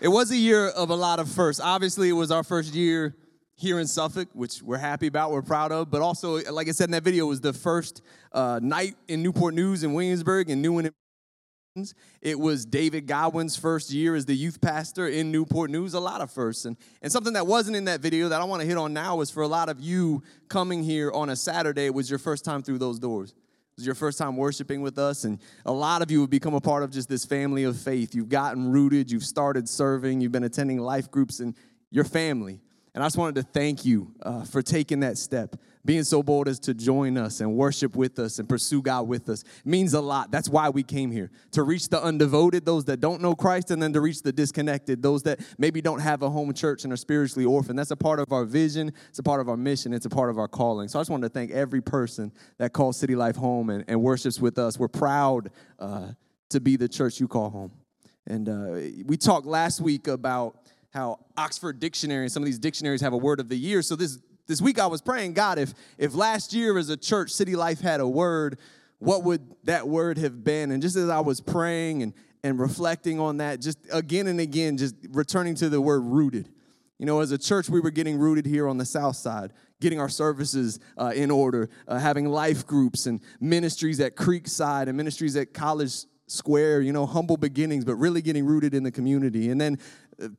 It was a year of a lot of firsts. Obviously, it was our first year here in Suffolk, which we're happy about, we're proud of. But also, like I said in that video, it was the first uh, night in Newport News in Williamsburg and New it was David Godwin's first year as the youth pastor in Newport News, a lot of firsts. And, and something that wasn't in that video that I want to hit on now is for a lot of you coming here on a Saturday, it was your first time through those doors is your first time worshiping with us, and a lot of you have become a part of just this family of faith. You've gotten rooted, you've started serving, you've been attending life groups, and your family. And I just wanted to thank you uh, for taking that step, being so bold as to join us and worship with us and pursue God with us. It means a lot. That's why we came here to reach the undevoted, those that don't know Christ, and then to reach the disconnected, those that maybe don't have a home church and are spiritually orphaned. That's a part of our vision, it's a part of our mission, it's a part of our calling. So I just wanted to thank every person that calls City Life home and, and worships with us. We're proud uh, to be the church you call home. And uh, we talked last week about how Oxford Dictionary and some of these dictionaries have a word of the year. So this this week I was praying, God, if if last year as a church, City Life had a word, what would that word have been? And just as I was praying and and reflecting on that, just again and again, just returning to the word rooted. You know, as a church, we were getting rooted here on the south side, getting our services uh, in order, uh, having life groups and ministries at Creekside and ministries at College Square, you know, humble beginnings, but really getting rooted in the community. And then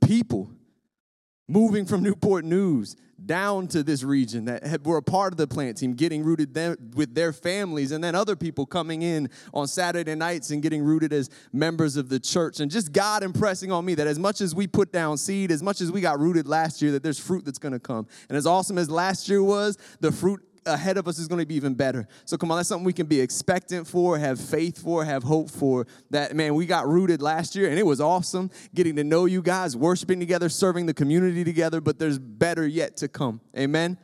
people moving from Newport News down to this region that had, were a part of the plant team, getting rooted there with their families, and then other people coming in on Saturday nights and getting rooted as members of the church. And just God impressing on me that as much as we put down seed, as much as we got rooted last year, that there's fruit that's gonna come. And as awesome as last year was, the fruit ahead of us is going to be even better. So come on, that's something we can be expectant for, have faith for, have hope for. That man, we got rooted last year and it was awesome getting to know you guys, worshiping together, serving the community together, but there's better yet to come. Amen.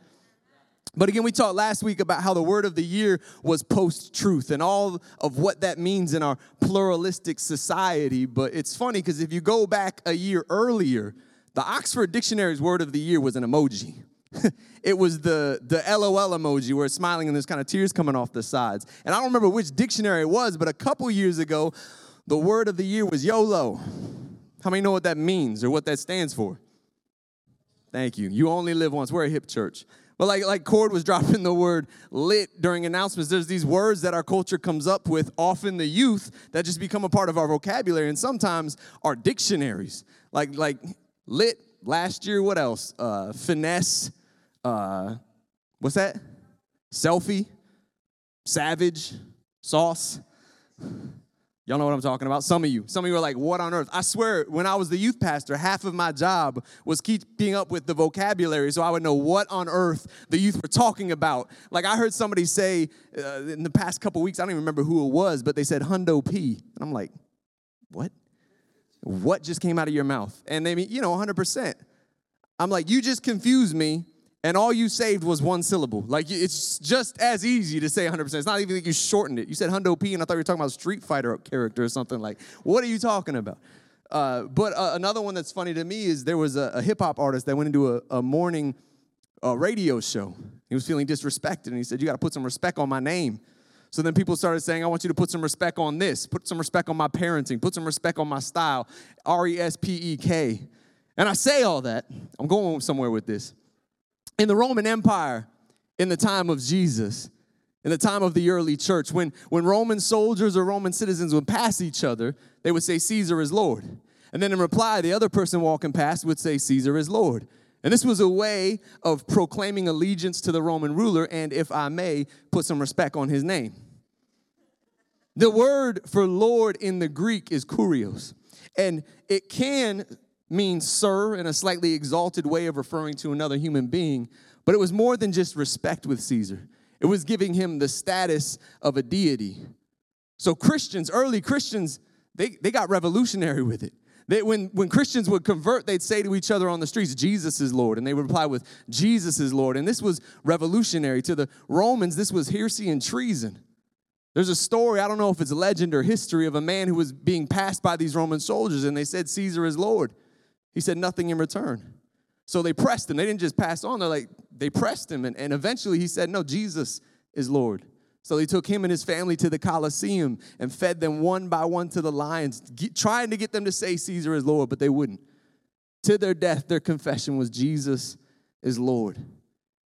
But again, we talked last week about how the word of the year was post truth and all of what that means in our pluralistic society. But it's funny because if you go back a year earlier, the Oxford Dictionary's word of the year was an emoji. it was the, the LOL emoji where it's smiling and there's kind of tears coming off the sides. And I don't remember which dictionary it was, but a couple years ago, the word of the year was YOLO. How many know what that means or what that stands for? Thank you. You only live once. We're a hip church. But like like Cord was dropping the word lit during announcements, there's these words that our culture comes up with, often the youth, that just become a part of our vocabulary and sometimes our dictionaries. Like like lit last year, what else? Uh, finesse, uh, what's that? Selfie, savage, sauce. Y'all know what I'm talking about? Some of you. Some of you are like, what on earth? I swear, when I was the youth pastor, half of my job was keeping up with the vocabulary so I would know what on earth the youth were talking about. Like, I heard somebody say uh, in the past couple weeks, I don't even remember who it was, but they said Hundo P. And I'm like, what? What just came out of your mouth? And they mean, you know, 100%. I'm like, you just confused me and all you saved was one syllable. Like it's just as easy to say 100%. It's not even like you shortened it. You said Hundo P, and I thought you were talking about a Street Fighter character or something. Like, what are you talking about? Uh, but uh, another one that's funny to me is there was a, a hip hop artist that went into a, a morning uh, radio show. He was feeling disrespected, and he said, "You got to put some respect on my name." So then people started saying, I want you to put some respect on this, put some respect on my parenting, put some respect on my style, R E S P E K. And I say all that, I'm going somewhere with this in the Roman Empire, in the time of Jesus, in the time of the early church, when, when Roman soldiers or Roman citizens would pass each other, they would say, Caesar is Lord. And then in reply, the other person walking past would say, Caesar is Lord. And this was a way of proclaiming allegiance to the Roman ruler and, if I may, put some respect on his name. The word for Lord in the Greek is kurios, and it can means sir in a slightly exalted way of referring to another human being, but it was more than just respect with Caesar. It was giving him the status of a deity. So Christians, early Christians, they, they got revolutionary with it. They, when, when Christians would convert, they'd say to each other on the streets, Jesus is Lord. And they would reply with, Jesus is Lord. And this was revolutionary. To the Romans, this was heresy and treason. There's a story, I don't know if it's legend or history, of a man who was being passed by these Roman soldiers, and they said, Caesar is Lord. He said nothing in return. So they pressed him. They didn't just pass on, they're like, they pressed him. And, and eventually he said, No, Jesus is Lord. So they took him and his family to the Colosseum and fed them one by one to the lions, get, trying to get them to say Caesar is Lord, but they wouldn't. To their death, their confession was Jesus is Lord.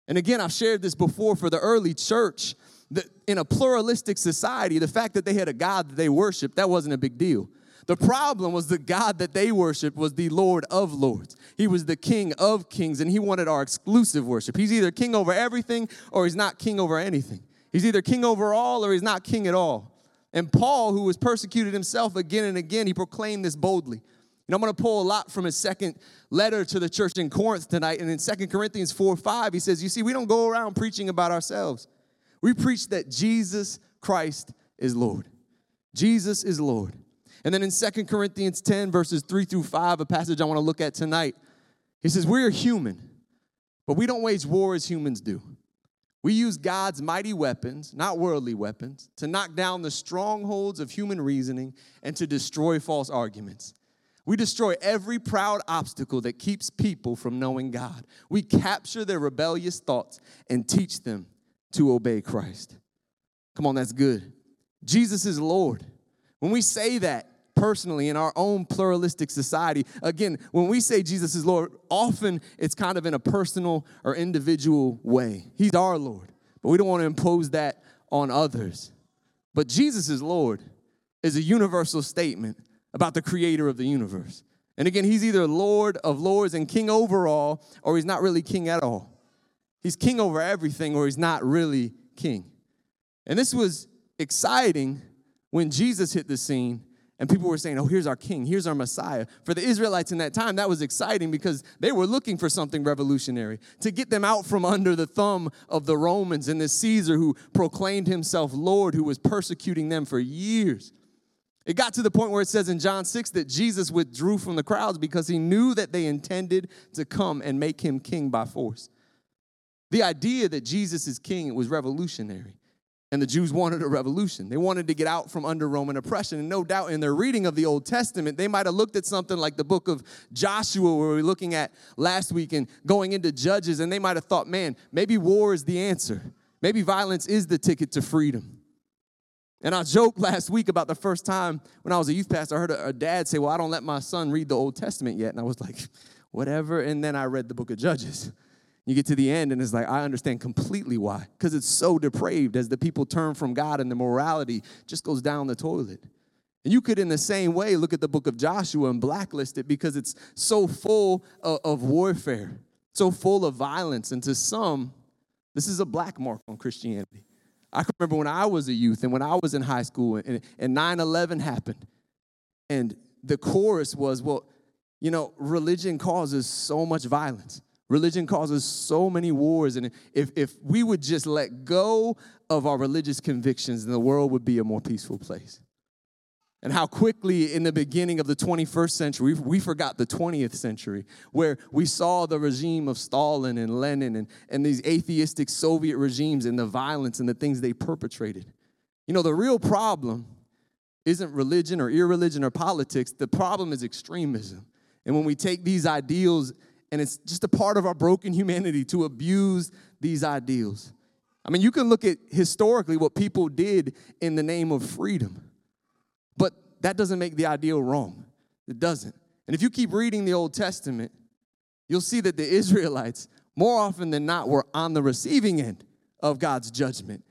And again, I've shared this before for the early church. That in a pluralistic society, the fact that they had a God that they worshiped, that wasn't a big deal. The problem was the God that they worshiped was the Lord of Lords. He was the King of Kings, and He wanted our exclusive worship. He's either king over everything or He's not king over anything. He's either king over all or He's not king at all. And Paul, who was persecuted himself again and again, he proclaimed this boldly. And I'm going to pull a lot from his second letter to the church in Corinth tonight. And in 2 Corinthians 4 5, he says, You see, we don't go around preaching about ourselves. We preach that Jesus Christ is Lord. Jesus is Lord. And then in Second Corinthians 10, verses 3 through 5, a passage I want to look at tonight, he says, We're human, but we don't wage war as humans do. We use God's mighty weapons, not worldly weapons, to knock down the strongholds of human reasoning and to destroy false arguments. We destroy every proud obstacle that keeps people from knowing God. We capture their rebellious thoughts and teach them to obey Christ. Come on, that's good. Jesus is Lord. When we say that personally in our own pluralistic society, again, when we say Jesus is Lord, often it's kind of in a personal or individual way. He's our Lord, but we don't want to impose that on others. But Jesus is Lord is a universal statement about the creator of the universe. And again, he's either Lord of lords and king over all, or he's not really king at all. He's king over everything, or he's not really king. And this was exciting when Jesus hit the scene and people were saying, Oh, here's our king, here's our Messiah. For the Israelites in that time, that was exciting because they were looking for something revolutionary to get them out from under the thumb of the Romans and the Caesar who proclaimed himself Lord, who was persecuting them for years. It got to the point where it says in John 6 that Jesus withdrew from the crowds because he knew that they intended to come and make him king by force. The idea that Jesus is king was revolutionary. And the Jews wanted a revolution. They wanted to get out from under Roman oppression. And no doubt in their reading of the Old Testament, they might have looked at something like the book of Joshua, where we were looking at last week, and going into Judges, and they might have thought, man, maybe war is the answer. Maybe violence is the ticket to freedom. And I joked last week about the first time when I was a youth pastor, I heard a, dad say, Well, I don't let my son read the Old Testament yet. And I was like, Whatever. And then I read the book of Judges. You get to the end, and it's like, I understand completely why. Because it's so depraved as the people turn from God and the morality just goes down the toilet. And you could, in the same way, look at the book of Joshua and blacklist it because it's so full of, of warfare, so full of violence. And to some, this is a black mark on Christianity. I can remember when I was a youth and when I was in high school and, and 9-11 happened. And the chorus was, well, you know, religion causes so much violence. Religion causes so many wars. And if, if we would just let go of our religious convictions, then the world would be a more peaceful place. And how quickly in the beginning of the 21st century, we, we forgot the 20th century, where we saw the regime of Stalin and Lenin and, and these atheistic Soviet regimes and the violence and the things they perpetrated. You know, the real problem isn't religion or irreligion or politics, the problem is extremism. And when we take these ideals and it's just a part of our broken humanity to abuse these ideals. I mean, you can look at historically what people did in the name of freedom, but that doesn't make the ideal wrong. It doesn't. And if you keep reading the Old Testament, you'll see that the Israelites, more often than not, were on the receiving end of God's judgment.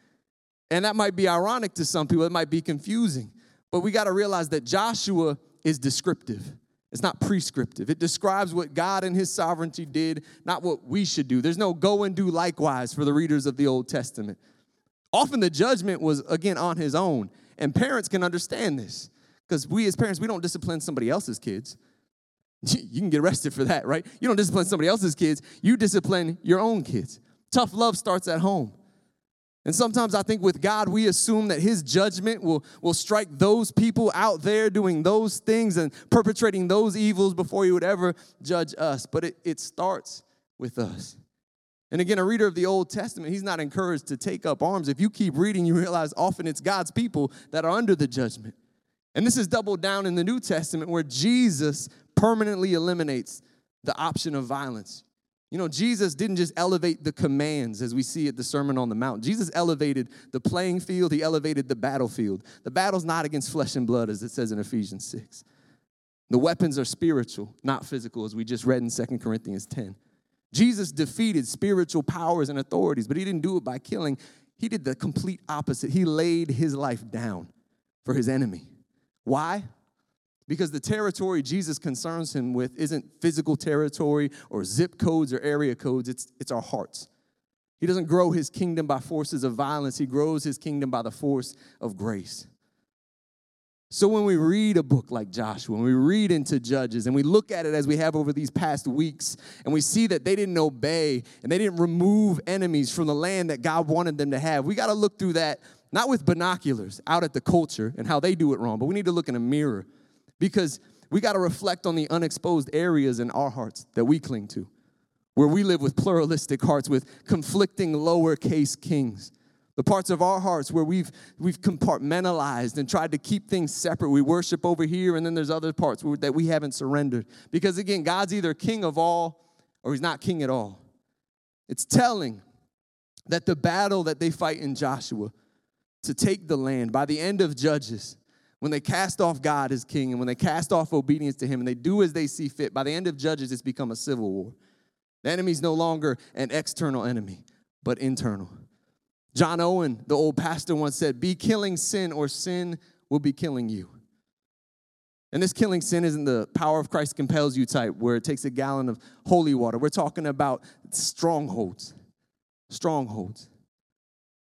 And that might be ironic to some people, it might be confusing, but we got to realize that Joshua is descriptive. It's not prescriptive. It describes what God and His sovereignty did, not what we should do. There's no go and do likewise for the readers of the Old Testament. Often the judgment was, again, on His own. And parents can understand this because we as parents, we don't discipline somebody else's kids. You can get arrested for that, right? You don't discipline somebody else's kids, you discipline your own kids. Tough love starts at home. And sometimes I think with God, we assume that His judgment will, will strike those people out there doing those things and perpetrating those evils before He would ever judge us. But it, it starts with us. And again, a reader of the Old Testament, he's not encouraged to take up arms. If you keep reading, you realize often it's God's people that are under the judgment. And this is doubled down in the New Testament where Jesus permanently eliminates the option of violence. You know, Jesus didn't just elevate the commands as we see at the Sermon on the Mount. Jesus elevated the playing field, he elevated the battlefield. The battle's not against flesh and blood, as it says in Ephesians 6. The weapons are spiritual, not physical, as we just read in 2 Corinthians 10. Jesus defeated spiritual powers and authorities, but he didn't do it by killing. He did the complete opposite. He laid his life down for his enemy. Why? Because the territory Jesus concerns him with isn't physical territory or zip codes or area codes, it's, it's our hearts. He doesn't grow his kingdom by forces of violence, he grows his kingdom by the force of grace. So when we read a book like Joshua, when we read into Judges, and we look at it as we have over these past weeks, and we see that they didn't obey and they didn't remove enemies from the land that God wanted them to have, we got to look through that not with binoculars out at the culture and how they do it wrong, but we need to look in a mirror because we got to reflect on the unexposed areas in our hearts that we cling to, where we live with pluralistic hearts, with conflicting lowercase kings. The parts of our hearts where we've we've compartmentalized and tried to keep things separate. We worship over here and then there's other parts that we haven't surrendered. Because again god's either king of all or he's not king at all. It's telling that the battle that they fight in joshua to take the land by the end of judges when they cast off god as king and when they cast off obedience to him and they do as they see fit by the end of judges it's become a civil war the enemy's no longer an external enemy but internal John Owen, the old pastor, once said, Be killing sin, or sin will be killing you. And this killing sin isn't the power of Christ compels you type, where it takes a gallon of holy water. We're talking about strongholds. Strongholds.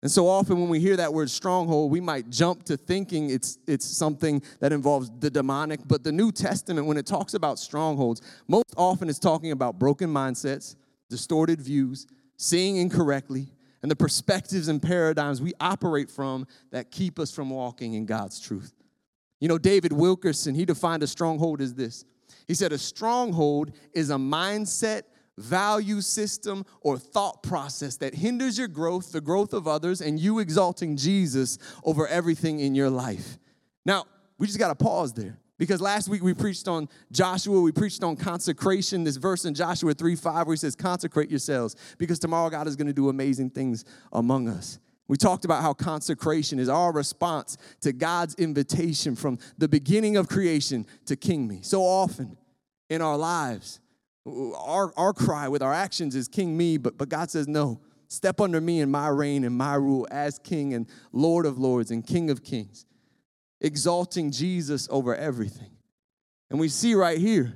And so often when we hear that word stronghold, we might jump to thinking it's, it's something that involves the demonic. But the New Testament, when it talks about strongholds, most often it's talking about broken mindsets, distorted views, seeing incorrectly, and the perspectives and paradigms we operate from that keep us from walking in God's truth. You know, David Wilkerson, he defined a stronghold as this. He said, A stronghold is a mindset, value system, or thought process that hinders your growth, the growth of others, and you exalting Jesus over everything in your life. Now, we just got to pause there. Because last week we preached on Joshua, we preached on consecration, this verse in Joshua 3 5 where he says, Consecrate yourselves, because tomorrow God is going to do amazing things among us. We talked about how consecration is our response to God's invitation from the beginning of creation to King Me. So often in our lives, our, our cry with our actions is King Me, but, but God says, No, step under me in my reign and my rule as King and Lord of Lords and King of Kings exalting Jesus over everything. And we see right here,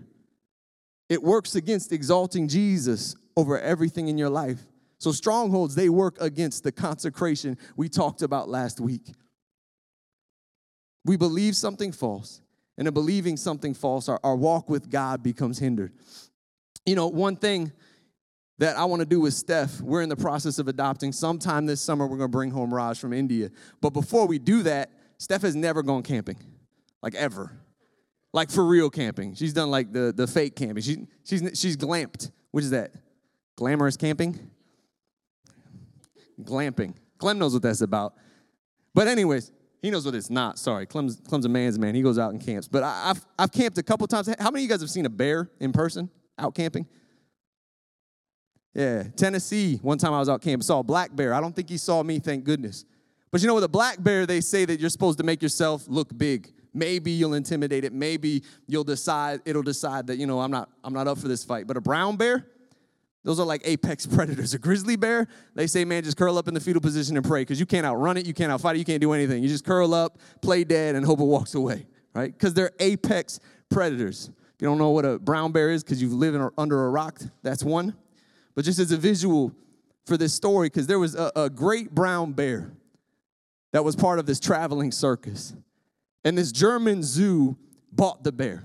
it works against exalting Jesus over everything in your life. So, strongholds, they work against the consecration we talked about last week. We believe something false, and in believing something false, our, our walk with God becomes hindered. You know, one thing that I want to do with Steph, we're in the process of adopting. Sometime this summer, we're going to bring home Raj from India. But before we do that, Steph has never gone camping, like ever. Like for real camping. She's done like the, the fake camping. She, she's, she's glamped. Is that? Glamorous camping? Glamping. Clem knows what that's about. But, anyways, he knows what it's not. Sorry, Clem's, Clem's a man's man. He goes out and camps. But I, have I've camped a couple times. How many of you guys have seen a bear in person out camping? Yeah, Tennessee. One time I was out camping, saw a black bear. I don't think he saw me, thank goodness. But you know, with a black bear, they say that you're supposed to make yourself look big. Maybe you'll intimidate it. Maybe you'll decide, it'll decide that, you know, I'm not, I'm not up for this fight. But a brown bear, those are like apex predators. A grizzly bear, they say, man, just curl up in the fetal position and pray because you can't outrun it, you can't outfight it, you can't do anything. You just curl up, play dead, and hope it walks away, right? Because they're apex predators. You don't know what a brown bear is because you've lived under a rock, that's one. But just as a visual for this story, because there was a, a great brown bear that was part of this traveling circus. And this German zoo bought the bear.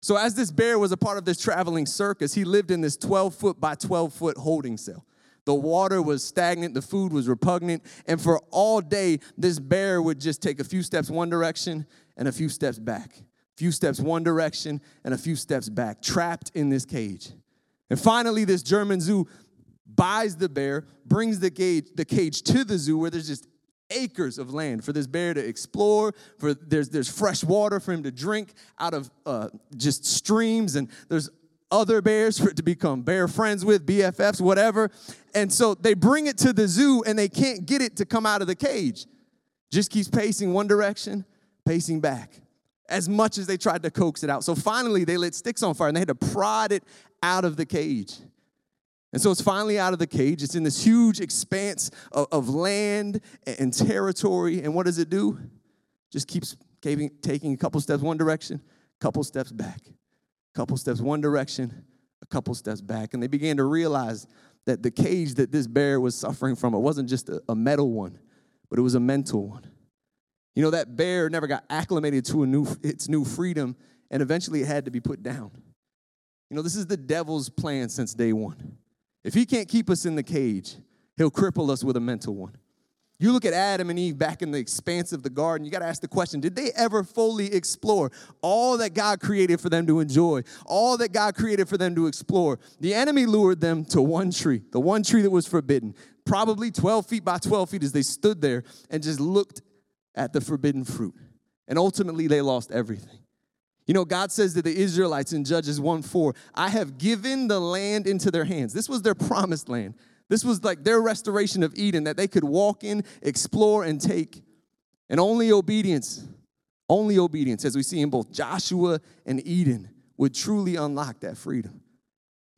So, as this bear was a part of this traveling circus, he lived in this 12 foot by 12 foot holding cell. The water was stagnant, the food was repugnant, and for all day, this bear would just take a few steps one direction and a few steps back. Few steps one direction and a few steps back, trapped in this cage. And finally, this German zoo buys the bear, brings the cage, the cage to the zoo where there's just acres of land for this bear to explore for there's there's fresh water for him to drink out of uh, just streams and there's other bears for it to become bear friends with bffs whatever. And so they bring it to the zoo and they can't get it to come out of the cage. Just keeps pacing one direction pacing back as much as they tried to coax it out. So finally, they lit sticks on fire and they had to prod it out of the cage. And so it's finally out of the cage. It's in this huge expanse of, of land and territory. And what does it do? Just keeps taking a couple steps one direction, couple steps back, couple steps one direction, a couple steps back. And they began to realize that the cage that this bear was suffering from, it wasn't just a, a metal one, but it was a mental one. You know, that bear never got acclimated to new, its new freedom, and eventually it had to be put down. You know, this is the devil's plan since day one. If he can't keep us in the cage, he'll cripple us with a mental one. You look at Adam and Eve back in the expanse of the garden, you got to ask the question did they ever fully explore all that God created for them to enjoy, all that God created for them to explore? The enemy lured them to one tree, the one tree that was forbidden, probably 12 feet by 12 feet as they stood there and just looked at the forbidden fruit. And ultimately, they lost everything. You know, God says to the Israelites in Judges 1 4, I have given the land into their hands. This was their promised land. This was like their restoration of Eden that they could walk in, explore, and take. And only obedience, only obedience, as we see in both Joshua and Eden, would truly unlock that freedom.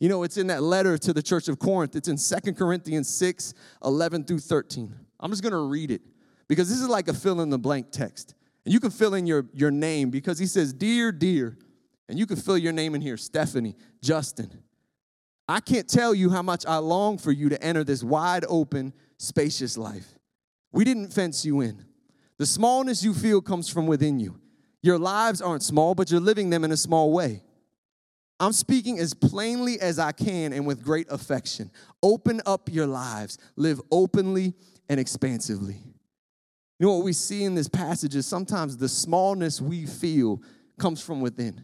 You know, it's in that letter to the church of Corinth. It's in Second Corinthians 6 11 through 13. I'm just going to read it because this is like a fill in the blank text. And you can fill in your, your name because he says, Dear, dear. And you can fill your name in here Stephanie, Justin, I can't tell you how much I long for you to enter this wide open, spacious life. We didn't fence you in. The smallness you feel comes from within you. Your lives aren't small, but you're living them in a small way. I'm speaking as plainly as I can and with great affection. Open up your lives, live openly and expansively. You know what we see in this passage is sometimes the smallness we feel comes from within,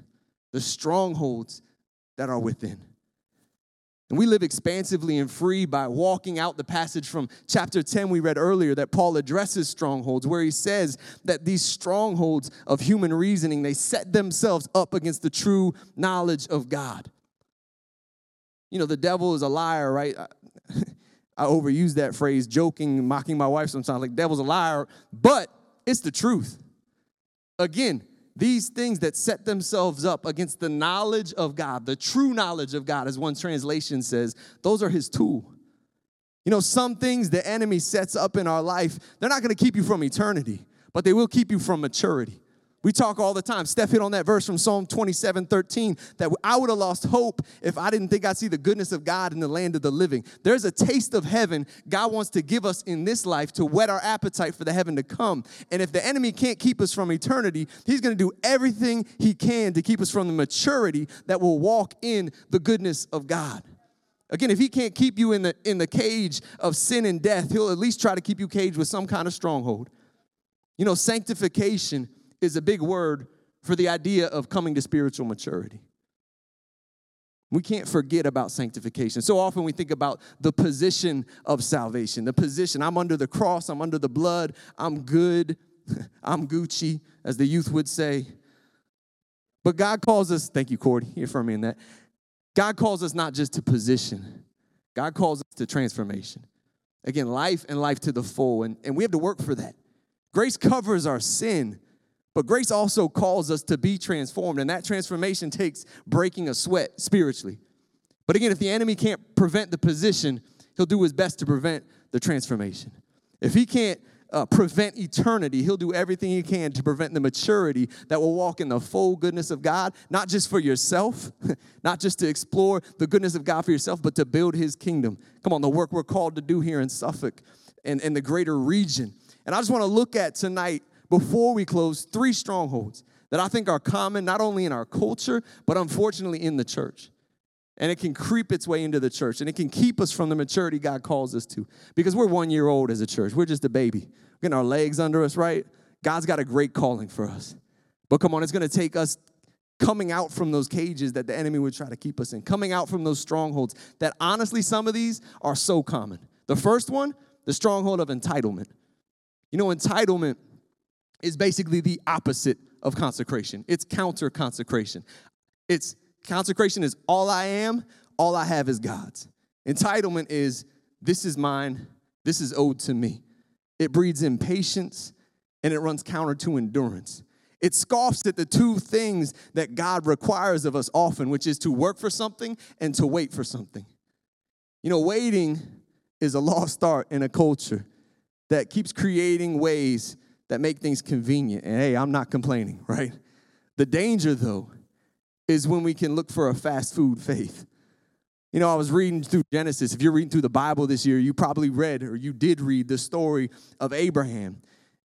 the strongholds that are within. And we live expansively and free by walking out the passage from chapter 10 we read earlier that Paul addresses strongholds, where he says that these strongholds of human reasoning, they set themselves up against the true knowledge of God. You know, the devil is a liar, right? I overuse that phrase, joking, mocking my wife sometimes, like, devil's a liar, but it's the truth. Again, these things that set themselves up against the knowledge of God, the true knowledge of God, as one translation says, those are his tool. You know, some things the enemy sets up in our life, they're not gonna keep you from eternity, but they will keep you from maturity. We talk all the time. Steph hit on that verse from Psalm 27 13 that I would have lost hope if I didn't think I'd see the goodness of God in the land of the living. There's a taste of heaven God wants to give us in this life to whet our appetite for the heaven to come. And if the enemy can't keep us from eternity, he's going to do everything he can to keep us from the maturity that will walk in the goodness of God. Again, if he can't keep you in the in the cage of sin and death, he'll at least try to keep you caged with some kind of stronghold. You know, sanctification is a big word for the idea of coming to spiritual maturity. We can't forget about sanctification. So often we think about the position of salvation. The position, I'm under the cross, I'm under the blood, I'm good, I'm Gucci, as the youth would say. But God calls us, thank you, Cordy, you affirm me in that. God calls us not just to position, God calls us to transformation. Again, life and life to the full. And, and we have to work for that. Grace covers our sin, but grace also calls us to be transformed, and that transformation takes breaking a sweat spiritually. But again, if the enemy can't prevent the position, he'll do his best to prevent the transformation. If he can't uh, prevent eternity, he'll do everything he can to prevent the maturity that will walk in the full goodness of God, not just for yourself, not just to explore the goodness of God for yourself, but to build his kingdom. Come on, the work we're called to do here in Suffolk and, and the greater region. And I just want to look at tonight before we close three strongholds that I think are common not only in our culture, but unfortunately in the church. And it can creep its way into the church and it can keep us from the maturity God calls us to. Because we're one year old as a church, we're just a baby. We're getting our legs under us, right? God's got a great calling for us. But come on, it's gonna take us coming out from those cages that the enemy would try to keep us in, coming out from those strongholds that honestly, some of these are so common. The first one, the stronghold of entitlement. You know, entitlement is basically the opposite of consecration. It's counter consecration. It's consecration is all I am, all I have is God's. Entitlement is this is mine, this is owed to me. It breeds impatience and it runs counter to endurance. It scoffs at the two things that God requires of us often, which is to work for something and to wait for something. You know, waiting is a lost art in a culture that keeps creating ways that make things convenient. And hey, I'm not complaining, right? The danger, though, is when we can look for a fast food faith. You know, I was reading through Genesis. If you're reading through the Bible this year, you probably read or you did read the story of Abraham.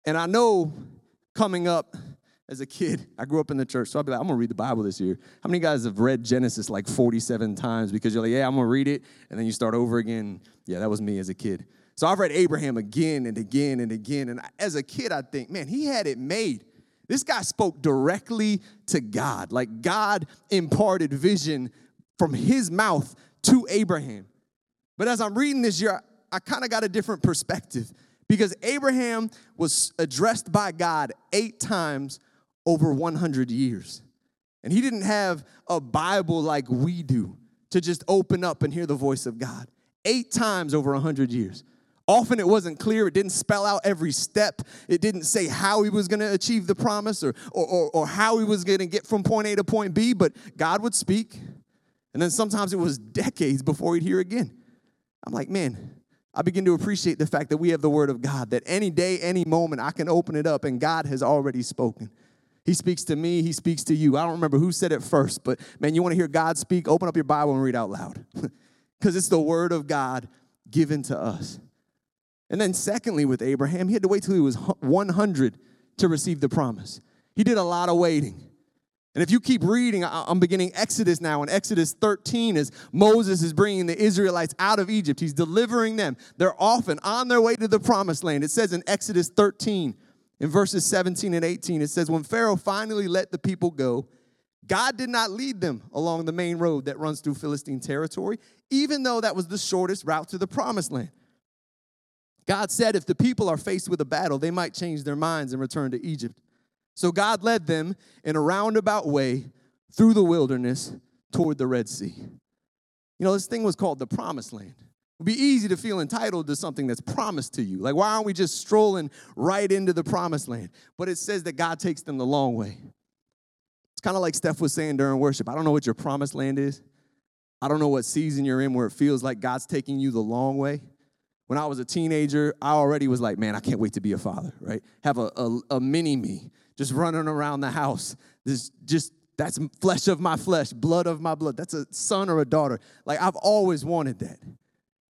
And I know coming up as a kid, I grew up in the church, so I'll be like, I'm gonna read the Bible this year. How many guys have read Genesis like 47 times because you're like, yeah, I'm gonna read it, and then you start over again? Yeah, that was me as a kid. So I've read Abraham again and again and again. And as a kid, I think, man, he had it made. This guy spoke directly to God. Like God imparted vision from his mouth to Abraham. But as I'm reading this year, I kind of got a different perspective because Abraham was addressed by God eight times over 100 years. And he didn't have a Bible like we do to just open up and hear the voice of God. Eight times over 100 years. Often it wasn't clear. It didn't spell out every step. It didn't say how he was going to achieve the promise or, or, or, or how he was going to get from point A to point B, but God would speak. And then sometimes it was decades before he'd hear again. I'm like, man, I begin to appreciate the fact that we have the word of God, that any day, any moment, I can open it up and God has already spoken. He speaks to me, he speaks to you. I don't remember who said it first, but man, you want to hear God speak? Open up your Bible and read out loud. Because it's the word of God given to us. And then, secondly, with Abraham, he had to wait till he was 100 to receive the promise. He did a lot of waiting. And if you keep reading, I'm beginning Exodus now. In Exodus 13, as Moses is bringing the Israelites out of Egypt, he's delivering them. They're often on their way to the promised land. It says in Exodus 13, in verses 17 and 18, it says, When Pharaoh finally let the people go, God did not lead them along the main road that runs through Philistine territory, even though that was the shortest route to the promised land. God said if the people are faced with a battle, they might change their minds and return to Egypt. So God led them in a roundabout way through the wilderness toward the Red Sea. You know, this thing was called the Promised Land. It would be easy to feel entitled to something that's promised to you. Like, why aren't we just strolling right into the Promised Land? But it says that God takes them the long way. It's kind of like Steph was saying during worship. I don't know what your promised land is. I don't know what season you're in where it feels like God's taking you the long way when I was a teenager, I already was like, man, I can't wait to be a father, right? Have a, a, a mini me just running around the house. This just that's flesh of my flesh, blood of my blood. That's a son or a daughter. Like I've always wanted that.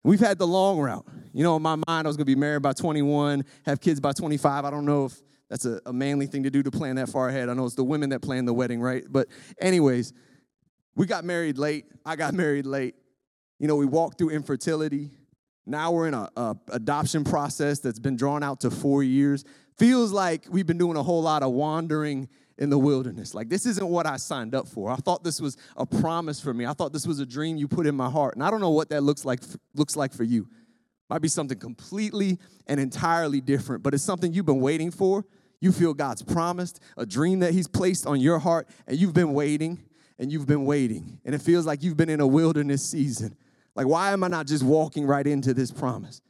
We've had the long route. You know, in my mind, I was gonna be married by 21, have kids by 25. I don't know if that's a, a manly thing to do to plan that far ahead. I know it's the women that plan the wedding, right? But, anyways, we got married late. I got married late. You know, we walked through infertility. Now we're in a, a, adoption process that's been drawn out to four years. Feels like we've been doing a whole lot of wandering in the wilderness. Like this isn't what I signed up for. I thought this was a promise for me. I thought this was a dream you put in my heart, and I don't know what that looks like looks like for you. Might be something completely and entirely different, but it's something you've been waiting for. You feel God's promised, a dream that He's placed on your heart, and you've been waiting and you've been waiting, and it feels like you've been in a wilderness season. Like, why am I not just walking right into this promise?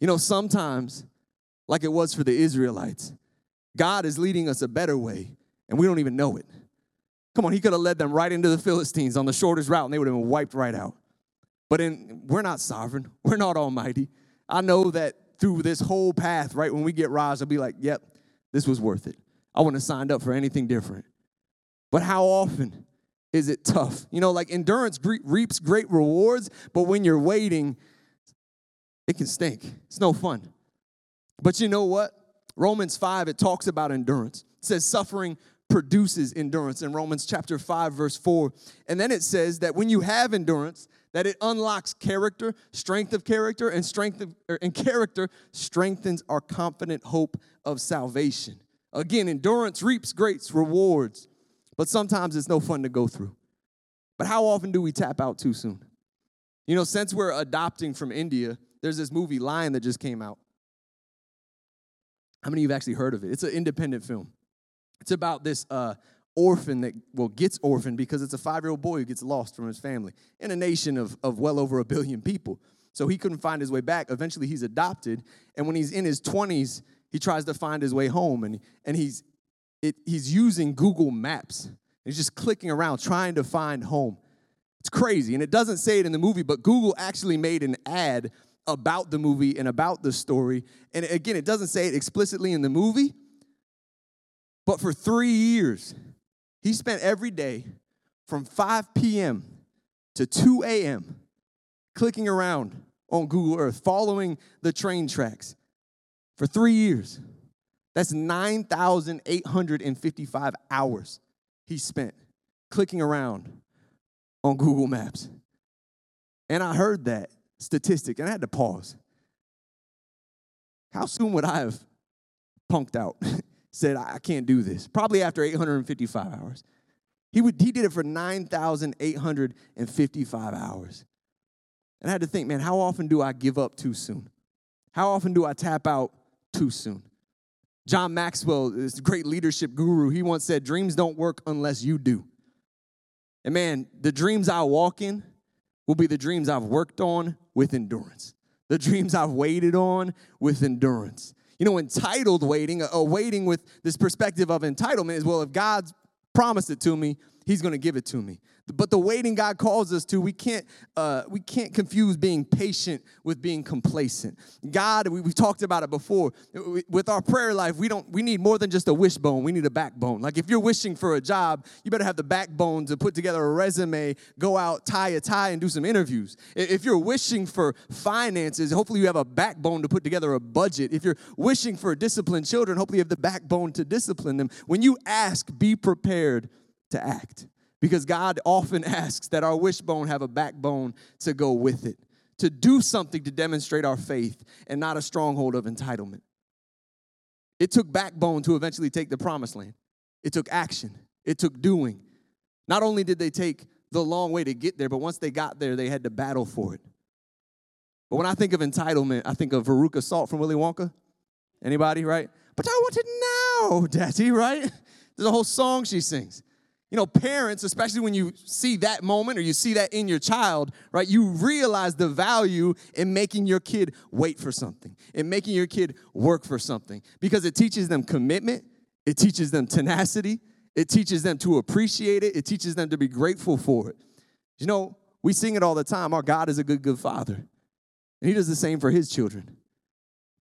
You know, sometimes, like it was for the Israelites, God is leading us a better way, and we don't even know it. Come on, He could have led them right into the Philistines on the shortest route, and they would have been wiped right out. But in, we're not sovereign, we're not almighty. I know that through this whole path, right, when we get Raj, I'll be like, yep, this was worth it. I wouldn't have signed up for anything different. But how often is it tough. You know, like endurance reaps great rewards, but when you're waiting, it can stink. It's no fun. But you know what? Romans 5, it talks about endurance. It says suffering produces endurance in Romans chapter 5, verse 4. And then it says that when you have endurance, that it unlocks character, strength of character, and strength of, er, and character strengthens our confident hope of salvation. Again, endurance reaps great rewards, but sometimes it's no fun to go through. But how often do we tap out too soon? You know, since we're adopting from India, there's this movie Lion that just came out. How many of you have actually heard of it? It's an independent film. It's about this uh, orphan that, well, gets orphaned because it's a five year old boy who gets lost from his family in a nation of, of well over a billion people. So he couldn't find his way back. Eventually, he's adopted. And when he's in his 20s, he tries to find his way home. And, and he's it, he's using Google Maps. He's just clicking around trying to find home. It's crazy. And it doesn't say it in the movie, but Google actually made an ad about the movie and about the story. And again, it doesn't say it explicitly in the movie, but for three years, he spent every day from 5 p.m. to 2 a.m. clicking around on Google Earth, following the train tracks for three years. That's 9,855 hours he spent clicking around on Google Maps. And I heard that statistic and I had to pause. How soon would I have punked out? Said, I can't do this. Probably after 855 hours. He, would, he did it for 9,855 hours. And I had to think, man, how often do I give up too soon? How often do I tap out too soon? John Maxwell, this great leadership guru, he once said, Dreams don't work unless you do. And man, the dreams I walk in will be the dreams I've worked on with endurance, the dreams I've waited on with endurance. You know, entitled waiting, a waiting with this perspective of entitlement is well, if God's promised it to me, He's going to give it to me. But the waiting God calls us to, we can't uh, we can't confuse being patient with being complacent. God, we, have talked about it before. With our prayer life, we don't we need more than just a wishbone. We need a backbone. Like if you're wishing for a job, you better have the backbone to put together a resume, go out, tie a tie, and do some interviews. If you're wishing for finances, hopefully you have a backbone to put together a budget. If you're wishing for disciplined children, hopefully you have the backbone to discipline them. When you ask, be prepared to act. Because God often asks that our wishbone have a backbone to go with it, to do something to demonstrate our faith and not a stronghold of entitlement. It took backbone to eventually take the promised land, it took action, it took doing. Not only did they take the long way to get there, but once they got there, they had to battle for it. But when I think of entitlement, I think of Veruca Salt from Willy Wonka. Anybody, right? But I want it now, Daddy, right? There's a whole song she sings. You know, parents, especially when you see that moment or you see that in your child, right, you realize the value in making your kid wait for something, in making your kid work for something, because it teaches them commitment, it teaches them tenacity, it teaches them to appreciate it, it teaches them to be grateful for it. You know, we sing it all the time our God is a good, good father, and He does the same for His children.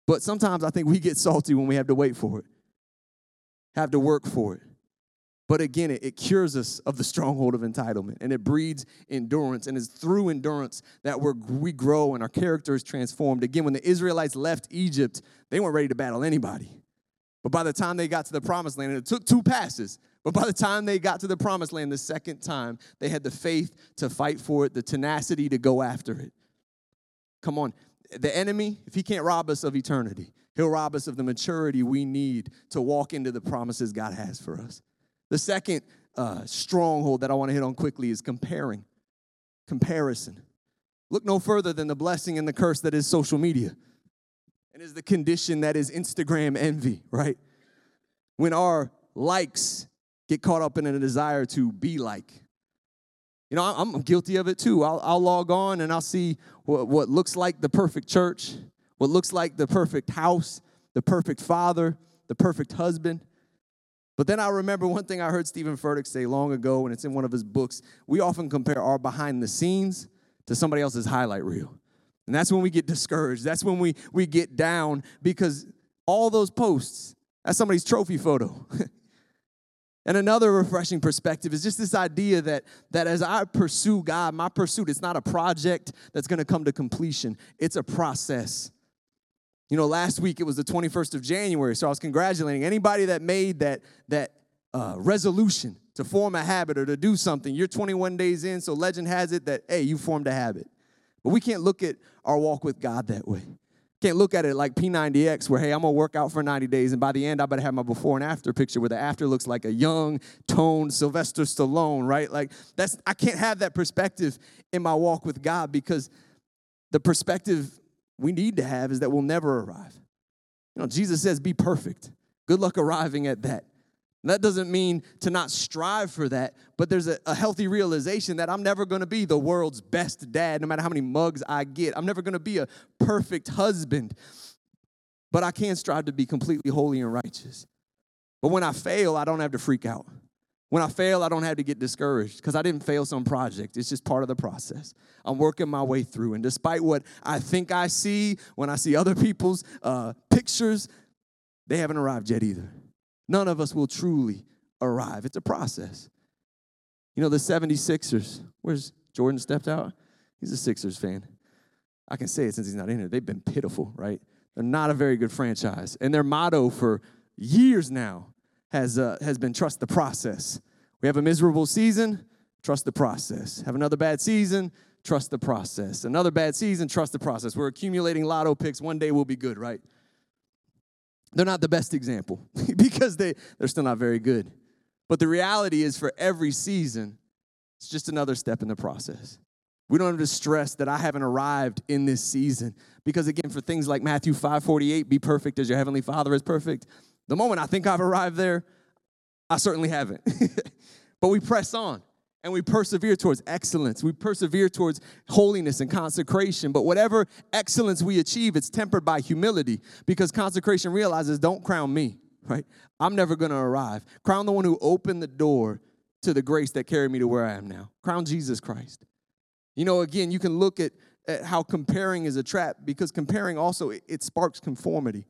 But sometimes I think we get salty when we have to wait for it, have to work for it. But again, it, it, cures us of the stronghold of entitlement and it breeds endurance. And it's through endurance that we're, we grow and our character is transformed. Again, when the Israelites left Egypt, they weren't ready to battle anybody. But by the time they got to the promised land, and it took two passes, but by the time they got to the promised land the second time, they had the faith to fight for it, the tenacity to go after it. Come on. The enemy, if he can't rob us of eternity, he'll rob us of the maturity we need to walk into the promises God has for us. The second uh, stronghold that I want to hit on quickly is comparing. Comparison. Look no further than the blessing and the curse that is social media and is the condition that is Instagram envy, right? When our likes get caught up in a desire to be like. You know, I'm guilty of it too. I'll, I'll log on and I'll see what, what looks like the perfect church, what looks like the perfect house, the perfect father, the perfect husband. But then I remember one thing I heard Steven Furtick say long ago, and it's in one of his books. We often compare our behind the scenes to somebody else's highlight reel. And that's when we get discouraged. That's when we, we get down because all those posts, that's somebody's trophy photo. and another refreshing perspective is just this idea that, that as I pursue God, my pursuit, it's not a project that's gonna come to completion, it's a process. You know, last week it was the 21st of January, so I was congratulating anybody that made that, that uh, resolution to form a habit or to do something. You're 21 days in, so legend has it that, hey, you formed a habit. But we can't look at our walk with God that way. Can't look at it like P90X, where, hey, I'm gonna work out for 90 days, and by the end, I better have my before and after picture where the after looks like a young, toned Sylvester Stallone, right? Like, that's, I can't have that perspective in my walk with God because the perspective we need to have is that we'll never arrive. You know, Jesus says, be perfect. Good luck arriving at that. That doesn't mean to not strive for that, but there's a, a healthy realization that I'm never gonna be the world's best dad, no matter how many mugs I get. I'm never gonna be a perfect husband, but I can strive to be completely holy and righteous. But when I fail, I don't have to freak out. When I fail, I don't have to get discouraged because I didn't fail some project. It's just part of the process. I'm working my way through. And despite what I think I see, when I see other people's uh, pictures, they haven't arrived yet either. None of us will truly arrive. It's a process. You know, the 76ers, where's Jordan stepped out? He's a Sixers fan. I can say it since he's not in here. They've been pitiful, right? They're not a very good franchise. And their motto for years now has, uh, has been trust the process. We have a miserable season, trust the process. Have another bad season, trust the process. Another bad season, trust the process. We're accumulating lotto picks. One day we'll be good, right? They're not the best example because they, they're still not very good. But the reality is, for every season, it's just another step in the process. We don't have to stress that I haven't arrived in this season. Because again, for things like Matthew 5 48, be perfect as your heavenly Father is perfect, the moment I think I've arrived there, I certainly haven't. but we press on and we persevere towards excellence. We persevere towards holiness and consecration. But whatever excellence we achieve, it's tempered by humility because consecration realizes don't crown me, right? I'm never going to arrive. Crown the one who opened the door to the grace that carried me to where I am now. Crown Jesus Christ. You know, again, you can look at, at how comparing is a trap because comparing also it, it sparks conformity.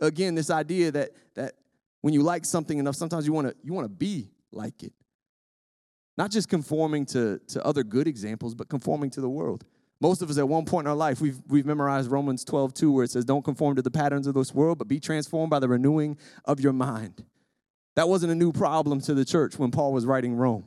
Again, this idea that that when you like something enough, sometimes you want to you want to be like it. Not just conforming to, to other good examples, but conforming to the world. Most of us at one point in our life, we've, we've memorized Romans 12, 2, where it says, Don't conform to the patterns of this world, but be transformed by the renewing of your mind. That wasn't a new problem to the church when Paul was writing Rome.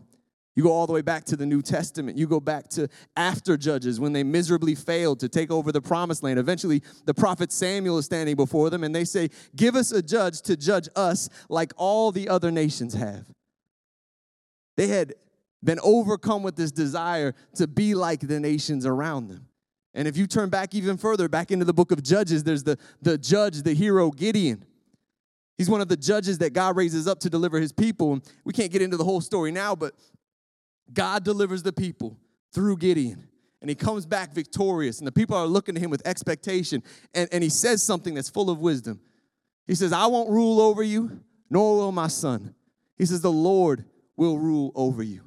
You go all the way back to the New Testament. You go back to after Judges when they miserably failed to take over the promised land. Eventually, the prophet Samuel is standing before them and they say, Give us a judge to judge us like all the other nations have. They had been overcome with this desire to be like the nations around them. And if you turn back even further, back into the book of Judges, there's the, the judge, the hero Gideon. He's one of the judges that God raises up to deliver his people. We can't get into the whole story now, but God delivers the people through Gideon. And he comes back victorious. And the people are looking to him with expectation. And, and he says something that's full of wisdom. He says, I won't rule over you, nor will my son. He says, The Lord will rule over you.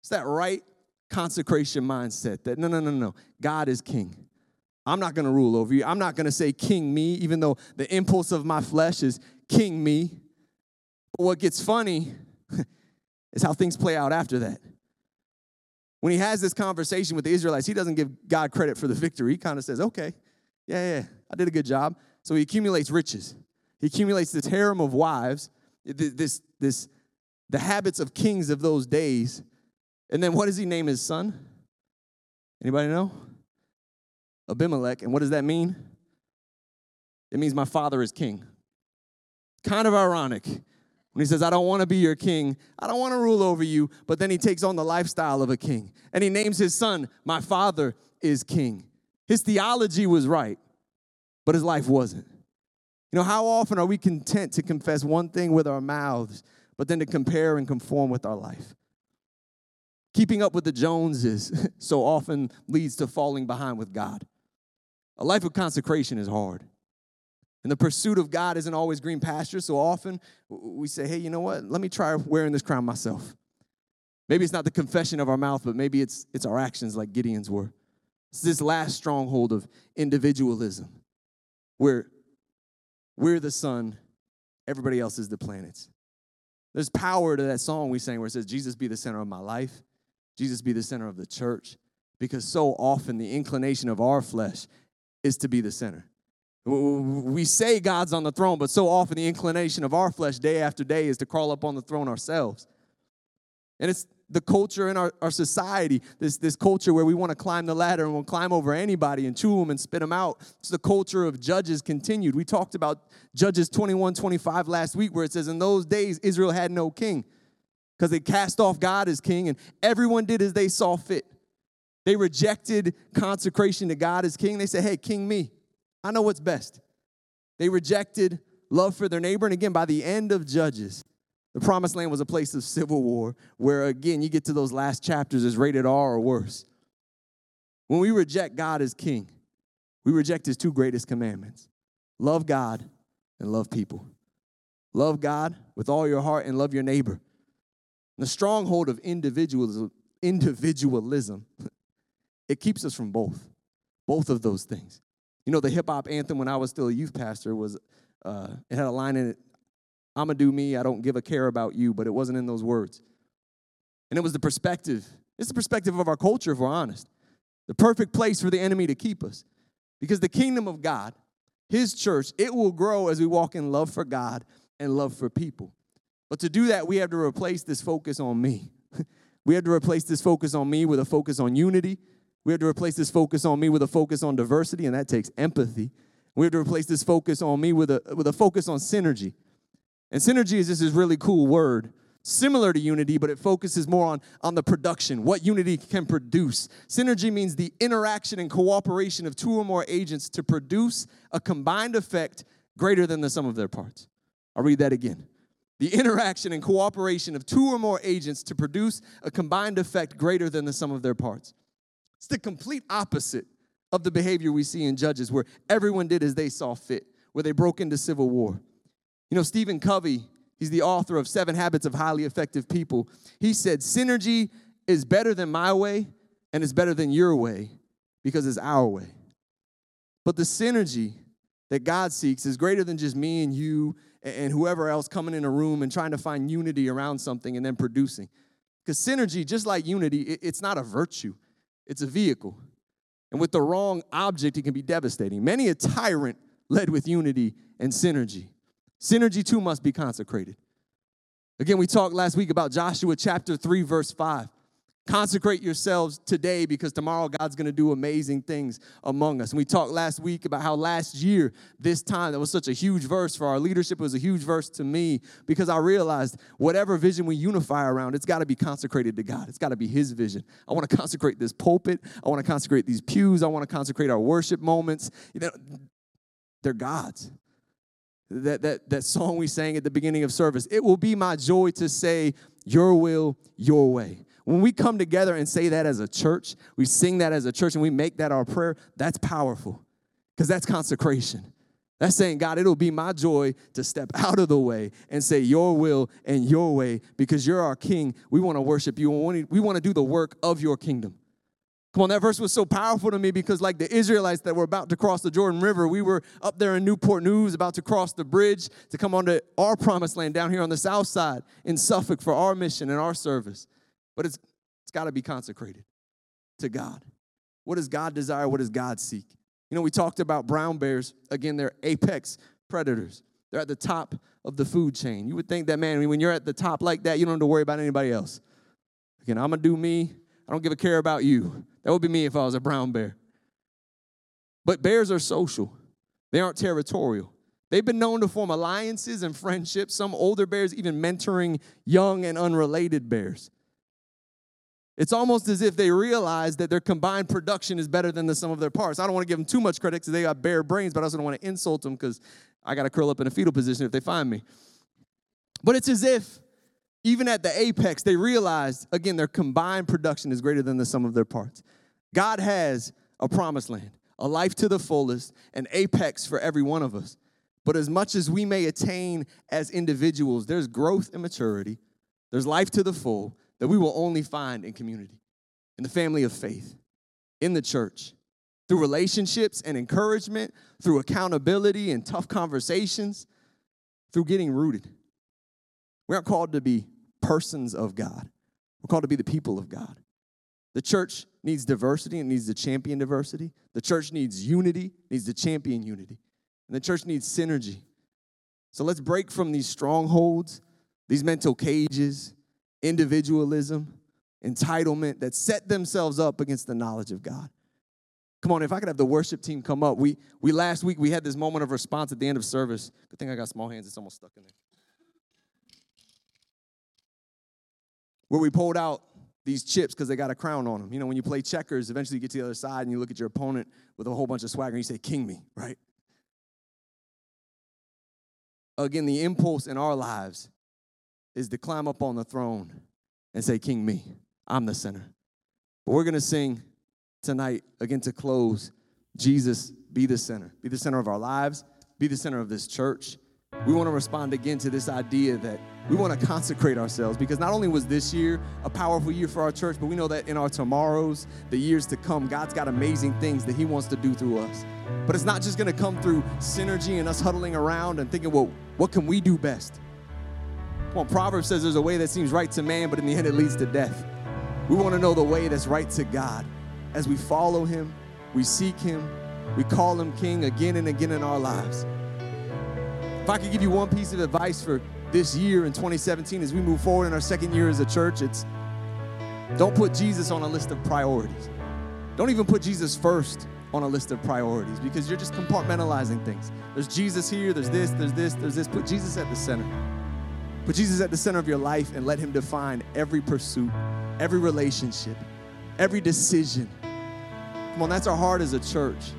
It's that right consecration mindset that no, no, no, no. God is king. I'm not going to rule over you. I'm not going to say king me, even though the impulse of my flesh is king me. But what gets funny is how things play out after that when he has this conversation with the Israelites, he doesn't give God credit for the victory. He kind of says, okay, yeah, yeah, I did a good job. So he accumulates riches. He accumulates this harem of wives, this, this, the habits of kings of those days. And then what does he name his son? Anybody know? Abimelech. And what does that mean? It means my father is king. Kind of ironic. When he says, I don't want to be your king, I don't want to rule over you, but then he takes on the lifestyle of a king. And he names his son, My father is king. His theology was right, but his life wasn't. You know, how often are we content to confess one thing with our mouths, but then to compare and conform with our life? Keeping up with the Joneses so often leads to falling behind with God. A life of consecration is hard. And the pursuit of God isn't always green pasture. So often we say, hey, you know what? Let me try wearing this crown myself. Maybe it's not the confession of our mouth, but maybe it's, it's our actions like Gideon's were. It's this last stronghold of individualism where we're the sun, everybody else is the planets. There's power to that song we sang where it says, Jesus be the center of my life, Jesus be the center of the church, because so often the inclination of our flesh is to be the center. We say God's on the throne, but so often the inclination of our flesh day after day is to crawl up on the throne ourselves. And it's the culture in our, our society, this, this culture where we want to climb the ladder and we'll climb over anybody and chew them and spit them out. It's the culture of judges continued. We talked about Judges 21 25 last week, where it says, In those days, Israel had no king because they cast off God as king and everyone did as they saw fit. They rejected consecration to God as king. They said, Hey, king me. I know what's best. They rejected love for their neighbor. And again, by the end of Judges, the promised land was a place of civil war where, again, you get to those last chapters as rated R or worse. When we reject God as king, we reject his two greatest commandments love God and love people. Love God with all your heart and love your neighbor. The stronghold of individualism, individualism, it keeps us from both, both of those things. You know, the hip hop anthem when I was still a youth pastor was, uh, it had a line in it, I'm gonna do me, I don't give a care about you, but it wasn't in those words. And it was the perspective. It's the perspective of our culture, if we're honest. The perfect place for the enemy to keep us. Because the kingdom of God, his church, it will grow as we walk in love for God and love for people. But to do that, we have to replace this focus on me. we have to replace this focus on me with a focus on unity. We have to replace this focus on me with a focus on diversity, and that takes empathy. We have to replace this focus on me with a, with a focus on synergy. And synergy is just this really cool word, similar to unity, but it focuses more on, on the production, what unity can produce. Synergy means the interaction and cooperation of two or more agents to produce a combined effect greater than the sum of their parts. I'll read that again. The interaction and cooperation of two or more agents to produce a combined effect greater than the sum of their parts. It's the complete opposite of the behavior we see in Judges, where everyone did as they saw fit, where they broke into civil war. You know, Stephen Covey, he's the author of Seven Habits of Highly Effective People. He said, Synergy is better than my way and it's better than your way because it's our way. But the synergy that God seeks is greater than just me and you and whoever else coming in a room and trying to find unity around something and then producing. Because synergy, just like unity, it's not a virtue, it's a vehicle. And with the wrong object, it can be devastating. Many a tyrant led with unity and synergy. Synergy too must be consecrated. Again, we talked last week about Joshua chapter 3, verse 5. Consecrate yourselves today because tomorrow God's going to do amazing things among us. And we talked last week about how last year, this time, that was such a huge verse for our leadership. It was a huge verse to me because I realized whatever vision we unify around, it's got to be consecrated to God. It's got to be His vision. I want to consecrate this pulpit. I want to consecrate these pews. I want to consecrate our worship moments. You know, they're God's. That, that, that song we sang at the beginning of service. It will be my joy to say, Your will, your way. When we come together and say that as a church, we sing that as a church and we make that our prayer, that's powerful because that's consecration. That's saying, God, it'll be my joy to step out of the way and say your will and your way because you're our king. We want to worship you. And we want to do the work of your kingdom. Come on, that verse was so powerful to me because, like the Israelites that were about to cross the Jordan River, we were up there in Newport News about to cross the bridge to come onto our promised land down here on the south side in Suffolk for our mission and our service but it's, it's got to be consecrated to God. What does God desire? What does God seek? You know, we talked about brown bears. Again, they're apex predators. They're at the top of the food chain. You would think that, man, when you're at the top like that, you don't have to worry about anybody else. Again, I'm going to do me. I don't give a care about you. That would be me if I was a brown bear. But bears are social, they aren't territorial. They've been known to form alliances and friendships, some older bears even mentoring young and unrelated bears. It's almost as if they realize that their combined production is better than the sum of their parts. I don't want to give them too much credit because they got bear brains, but I also don't want to insult them because I got to curl up in a fetal position if they find me. But it's as if, even at the apex, they realize, again, their combined production is greater than the sum of their parts. God has a promised land, a life to the fullest, an apex for every one of us. But as much as we may attain as individuals, there's growth and maturity, there's life to the full, that we will only find in community, in the family of faith, in the church, through relationships and encouragement, through accountability and tough conversations, through getting rooted. We aren't called to be persons of God, we're called to be the people of God. The church needs diversity and needs to champion diversity. The church needs unity, needs to champion unity. And the church needs synergy. So let's break from these strongholds, these mental cages, individualism, entitlement that set themselves up against the knowledge of God. Come on, if I could have the worship team come up. We we last week we had this moment of response at the end of service. Good thing I got small hands, it's almost stuck in there. Where we pulled out these chips because they got a crown on them. You know, when you play checkers, eventually you get to the other side and you look at your opponent with a whole bunch of swagger and you say, King me, right? Again, the impulse in our lives is to climb up on the throne and say, King me, I'm the center. But we're going to sing tonight, again, to close Jesus, be the center. Be the center of our lives, be the center of this church, we want to respond again to this idea that we want to consecrate ourselves because not only was this year a powerful year for our church, but we know that in our tomorrows, the years to come, God's got amazing things that He wants to do through us. But it's not just going to come through synergy and us huddling around and thinking, well, what can we do best? On, Proverbs says there's a way that seems right to man, but in the end it leads to death. We want to know the way that's right to God. As we follow Him, we seek Him, we call Him King again and again in our lives. If I could give you one piece of advice for this year in 2017 as we move forward in our second year as a church, it's don't put Jesus on a list of priorities. Don't even put Jesus first on a list of priorities because you're just compartmentalizing things. There's Jesus here, there's this, there's this, there's this. Put Jesus at the center. Put Jesus at the center of your life and let Him define every pursuit, every relationship, every decision. Come on, that's our heart as a church.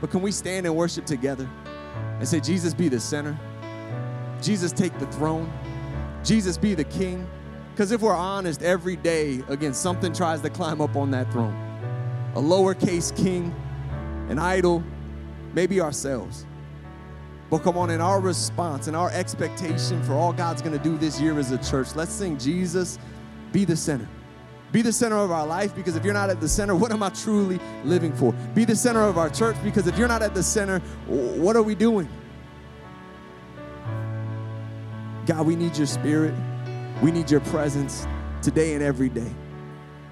But can we stand and worship together? and say, Jesus, be the center. Jesus, take the throne. Jesus, be the king. Because if we're honest, every day, again, something tries to climb up on that throne. A lowercase king, an idol, maybe ourselves. But come on, in our response and our expectation for all God's gonna do this year as a church, let's sing Jesus, be the center. Be the center of our life because if you're not at the center, what am I truly living for? Be the center of our church because if you're not at the center, what are we doing? God, we need your spirit. We need your presence today and every day.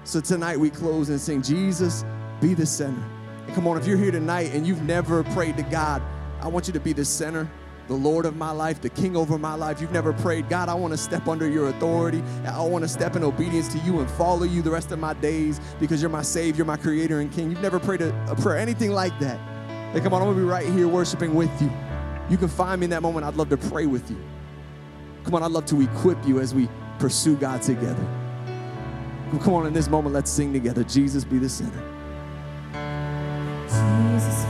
So tonight we close and sing, Jesus, be the center. And come on, if you're here tonight and you've never prayed to God, I want you to be the center the Lord of my life, the King over my life. You've never prayed, God, I want to step under your authority. I want to step in obedience to you and follow you the rest of my days because you're my Savior, my Creator, and King. You've never prayed a, a prayer, anything like that. Hey, come on, I'm going to be right here worshiping with you. You can find me in that moment. I'd love to pray with you. Come on, I'd love to equip you as we pursue God together. Come on, in this moment, let's sing together. Jesus be the center. Jesus